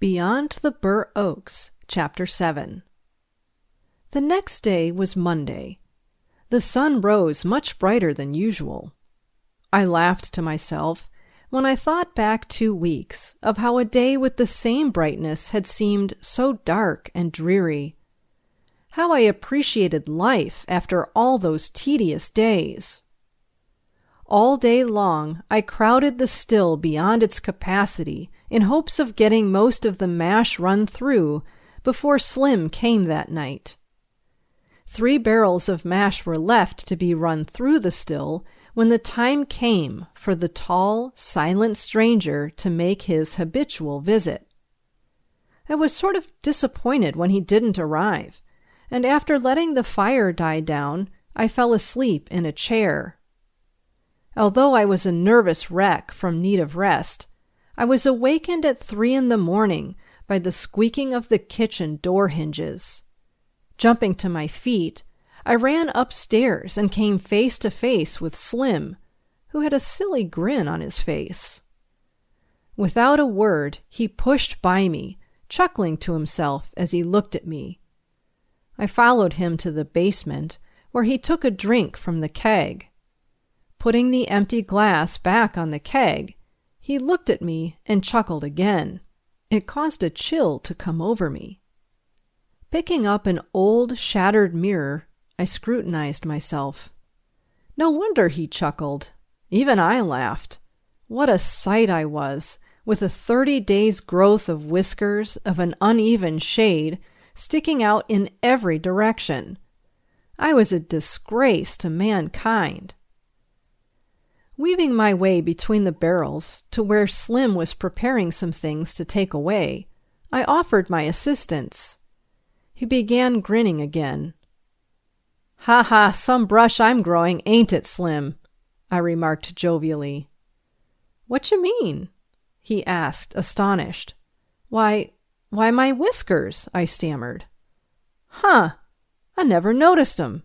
Beyond the Bur Oaks, Chapter 7 The next day was Monday. The sun rose much brighter than usual. I laughed to myself when I thought back two weeks of how a day with the same brightness had seemed so dark and dreary. How I appreciated life after all those tedious days. All day long I crowded the still beyond its capacity in hopes of getting most of the mash run through before Slim came that night. Three barrels of mash were left to be run through the still when the time came for the tall, silent stranger to make his habitual visit. I was sort of disappointed when he didn't arrive, and after letting the fire die down, I fell asleep in a chair. Although I was a nervous wreck from need of rest, I was awakened at three in the morning by the squeaking of the kitchen door hinges. Jumping to my feet, I ran upstairs and came face to face with Slim, who had a silly grin on his face. Without a word, he pushed by me, chuckling to himself as he looked at me. I followed him to the basement, where he took a drink from the keg. Putting the empty glass back on the keg, he looked at me and chuckled again. It caused a chill to come over me. Picking up an old, shattered mirror, I scrutinized myself. No wonder he chuckled. Even I laughed. What a sight I was, with a thirty days' growth of whiskers of an uneven shade sticking out in every direction. I was a disgrace to mankind. Weaving my way between the barrels to where Slim was preparing some things to take away, I offered my assistance. He began grinning again. Ha ha, some brush I'm growing, ain't it, Slim? I remarked jovially. What you mean? he asked, astonished. Why, why, my whiskers, I stammered. Huh, I never noticed 'em.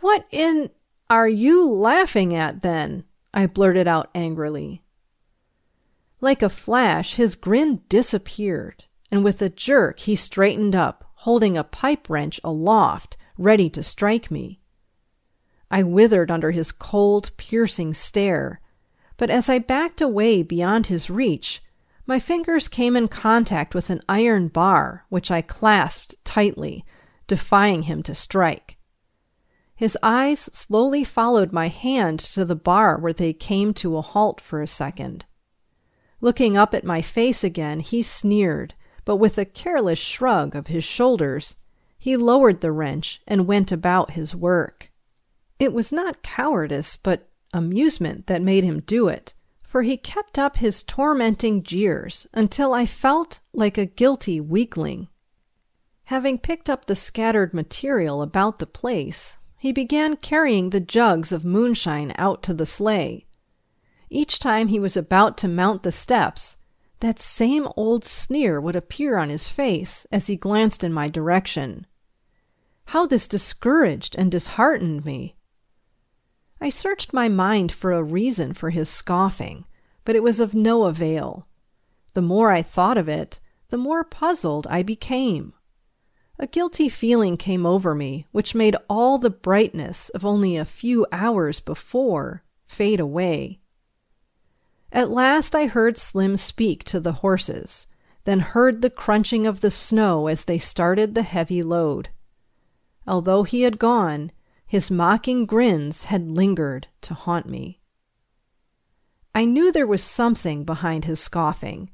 What in are you laughing at then? I blurted out angrily. Like a flash, his grin disappeared, and with a jerk he straightened up, holding a pipe wrench aloft, ready to strike me. I withered under his cold, piercing stare, but as I backed away beyond his reach, my fingers came in contact with an iron bar, which I clasped tightly, defying him to strike. His eyes slowly followed my hand to the bar where they came to a halt for a second. Looking up at my face again, he sneered, but with a careless shrug of his shoulders, he lowered the wrench and went about his work. It was not cowardice, but amusement that made him do it, for he kept up his tormenting jeers until I felt like a guilty weakling. Having picked up the scattered material about the place, he began carrying the jugs of moonshine out to the sleigh. Each time he was about to mount the steps, that same old sneer would appear on his face as he glanced in my direction. How this discouraged and disheartened me! I searched my mind for a reason for his scoffing, but it was of no avail. The more I thought of it, the more puzzled I became. A guilty feeling came over me, which made all the brightness of only a few hours before fade away. At last I heard Slim speak to the horses, then heard the crunching of the snow as they started the heavy load. Although he had gone, his mocking grins had lingered to haunt me. I knew there was something behind his scoffing,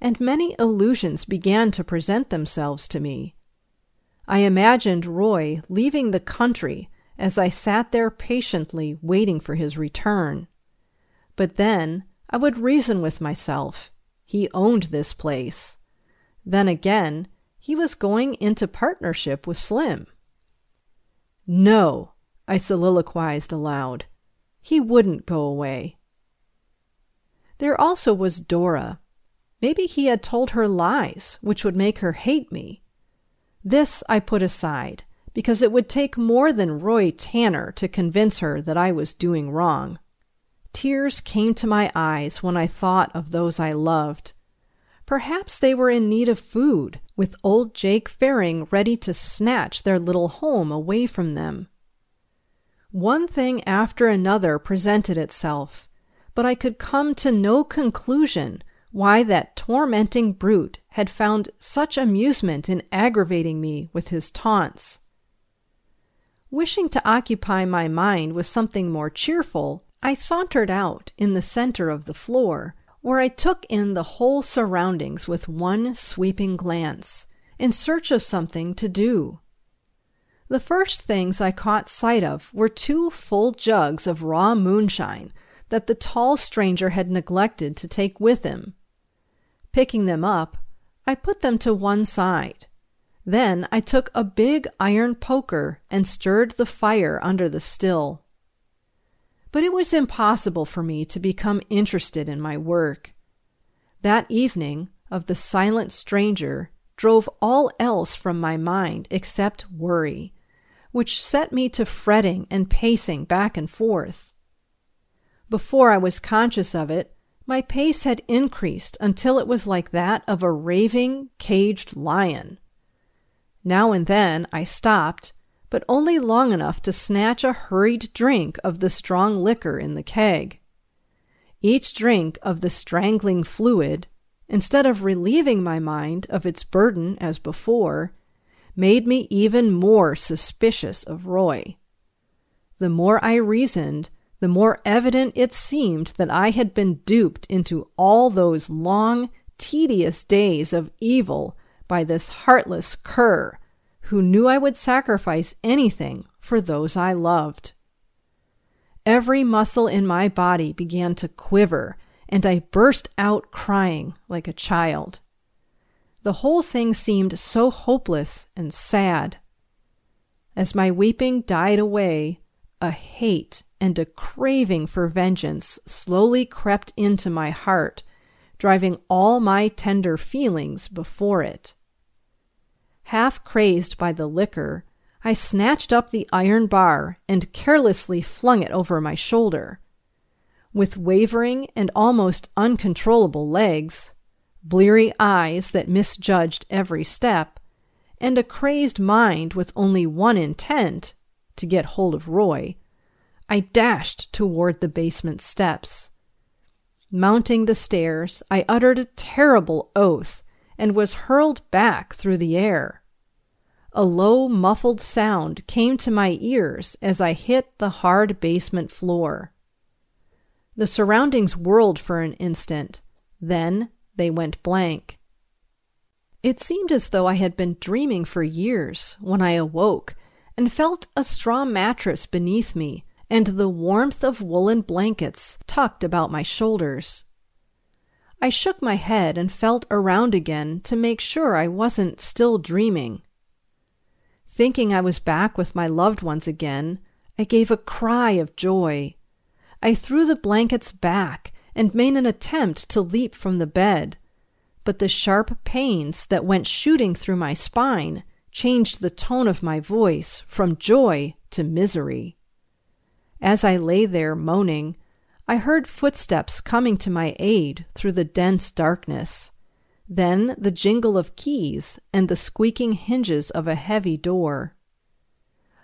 and many illusions began to present themselves to me. I imagined Roy leaving the country as I sat there patiently waiting for his return. But then I would reason with myself. He owned this place. Then again, he was going into partnership with Slim. No, I soliloquized aloud. He wouldn't go away. There also was Dora. Maybe he had told her lies, which would make her hate me. This I put aside, because it would take more than Roy Tanner to convince her that I was doing wrong. Tears came to my eyes when I thought of those I loved. Perhaps they were in need of food, with old Jake Fearing ready to snatch their little home away from them. One thing after another presented itself, but I could come to no conclusion why that tormenting brute had found such amusement in aggravating me with his taunts. Wishing to occupy my mind with something more cheerful, I sauntered out in the center of the floor, where I took in the whole surroundings with one sweeping glance, in search of something to do. The first things I caught sight of were two full jugs of raw moonshine that the tall stranger had neglected to take with him. Picking them up, I put them to one side. Then I took a big iron poker and stirred the fire under the still. But it was impossible for me to become interested in my work. That evening of the silent stranger drove all else from my mind except worry, which set me to fretting and pacing back and forth. Before I was conscious of it, my pace had increased until it was like that of a raving, caged lion. Now and then I stopped, but only long enough to snatch a hurried drink of the strong liquor in the keg. Each drink of the strangling fluid, instead of relieving my mind of its burden as before, made me even more suspicious of Roy. The more I reasoned, the more evident it seemed that I had been duped into all those long, tedious days of evil by this heartless cur who knew I would sacrifice anything for those I loved. Every muscle in my body began to quiver, and I burst out crying like a child. The whole thing seemed so hopeless and sad. As my weeping died away, a hate and a craving for vengeance slowly crept into my heart, driving all my tender feelings before it. Half crazed by the liquor, I snatched up the iron bar and carelessly flung it over my shoulder. With wavering and almost uncontrollable legs, bleary eyes that misjudged every step, and a crazed mind with only one intent to get hold of Roy, I dashed toward the basement steps. Mounting the stairs, I uttered a terrible oath and was hurled back through the air. A low, muffled sound came to my ears as I hit the hard basement floor. The surroundings whirled for an instant, then they went blank. It seemed as though I had been dreaming for years when I awoke and felt a straw mattress beneath me and the warmth of woolen blankets tucked about my shoulders. I shook my head and felt around again to make sure I wasn't still dreaming. Thinking I was back with my loved ones again, I gave a cry of joy. I threw the blankets back and made an attempt to leap from the bed, but the sharp pains that went shooting through my spine changed the tone of my voice from joy to misery. As I lay there moaning, I heard footsteps coming to my aid through the dense darkness. Then the jingle of keys and the squeaking hinges of a heavy door.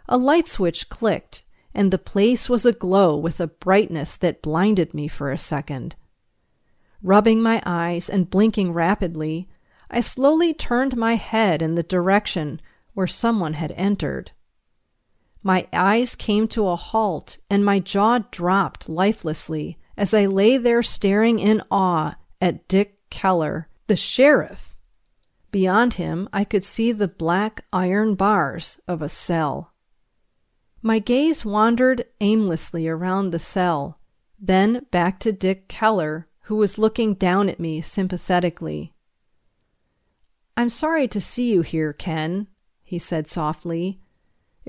A light switch clicked, and the place was aglow with a brightness that blinded me for a second. Rubbing my eyes and blinking rapidly, I slowly turned my head in the direction where someone had entered. My eyes came to a halt and my jaw dropped lifelessly as I lay there staring in awe at Dick Keller, the sheriff. Beyond him, I could see the black iron bars of a cell. My gaze wandered aimlessly around the cell, then back to Dick Keller, who was looking down at me sympathetically. I'm sorry to see you here, Ken, he said softly.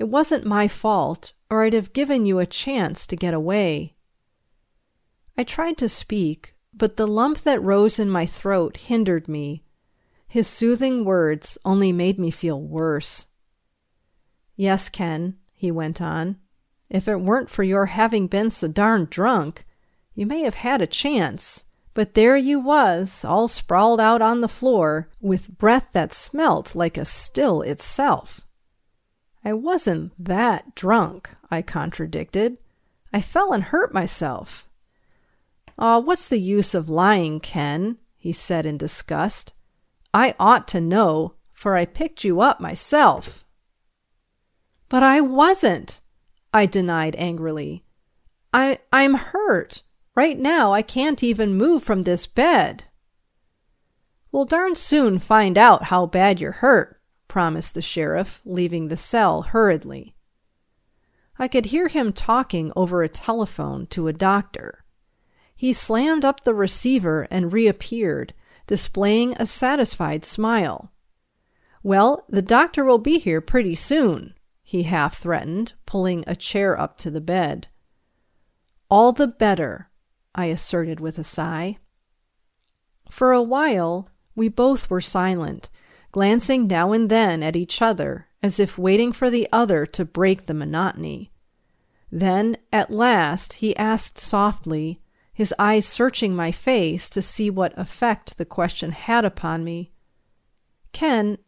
It wasn't my fault, or I'd have given you a chance to get away. I tried to speak, but the lump that rose in my throat hindered me. His soothing words only made me feel worse. Yes, Ken, he went on, if it weren't for your having been so darn drunk, you may have had a chance. But there you was, all sprawled out on the floor, with breath that smelt like a still itself. I wasn't that drunk, I contradicted. I fell and hurt myself. Aw, oh, what's the use of lying, Ken? he said in disgust. I ought to know, for I picked you up myself. But I wasn't, I denied angrily. I I'm hurt. Right now I can't even move from this bed. We'll darn soon find out how bad you're hurt, promised the sheriff, leaving the cell hurriedly. I could hear him talking over a telephone to a doctor. He slammed up the receiver and reappeared, displaying a satisfied smile. Well, the doctor will be here pretty soon, he half threatened, pulling a chair up to the bed. All the better, I asserted with a sigh. For a while, we both were silent, glancing now and then at each other as if waiting for the other to break the monotony. Then, at last, he asked softly, his eyes searching my face to see what effect the question had upon me. Ken,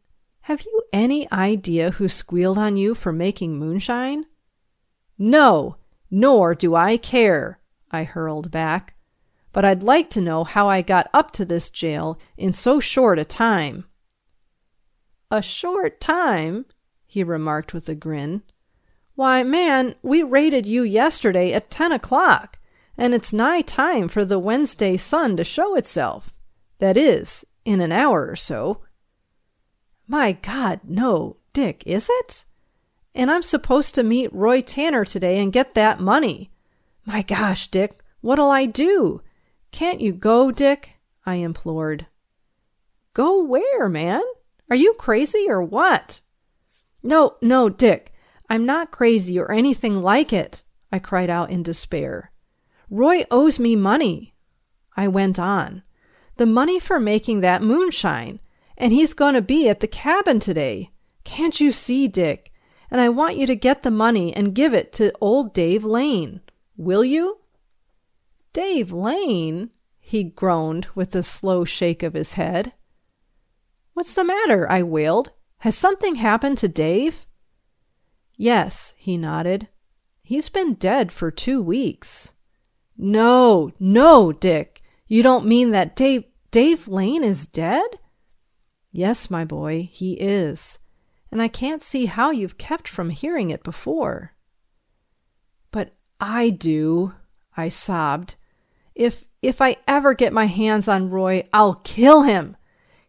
have you any idea who squealed on you for making moonshine? No, nor do I care, I hurled back. But I'd like to know how I got up to this jail in so short a time. A short time? he remarked with a grin. Why, man, we raided you yesterday at ten o'clock, and it's nigh time for the Wednesday sun to show itself. That is, in an hour or so. My God, no, Dick, is it? And I'm supposed to meet Roy Tanner today and get that money. My gosh, Dick, what'll I do? Can't you go, Dick? I implored. Go where, man? Are you crazy or what? No, no, Dick. I'm not crazy or anything like it, I cried out in despair. Roy owes me money. I went on. The money for making that moonshine and he's going to be at the cabin today. Can't you see, Dick? And I want you to get the money and give it to old Dave Lane. Will you? Dave Lane? he groaned with a slow shake of his head. What's the matter? I wailed. Has something happened to Dave? Yes, he nodded. He's been dead for two weeks. No, no, Dick. You don't mean that Dave Dave Lane is dead? Yes, my boy, he is, and I can't see how you've kept from hearing it before. But I do, I sobbed. If if I ever get my hands on Roy, I'll kill him.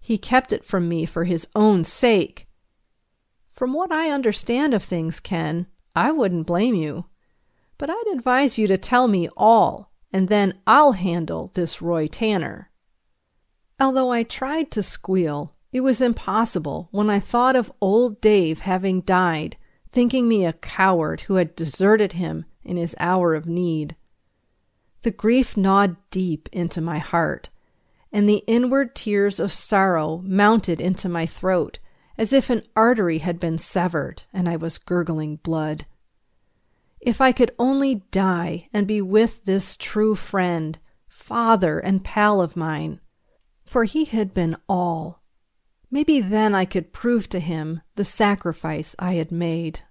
He kept it from me for his own sake. From what I understand of things, Ken, I wouldn't blame you. But I'd advise you to tell me all, and then I'll handle this Roy Tanner. Although I tried to squeal, it was impossible when I thought of old Dave having died, thinking me a coward who had deserted him in his hour of need. The grief gnawed deep into my heart, and the inward tears of sorrow mounted into my throat as if an artery had been severed and I was gurgling blood. If I could only die and be with this true friend, father, and pal of mine, for he had been all Maybe then I could prove to him the sacrifice I had made.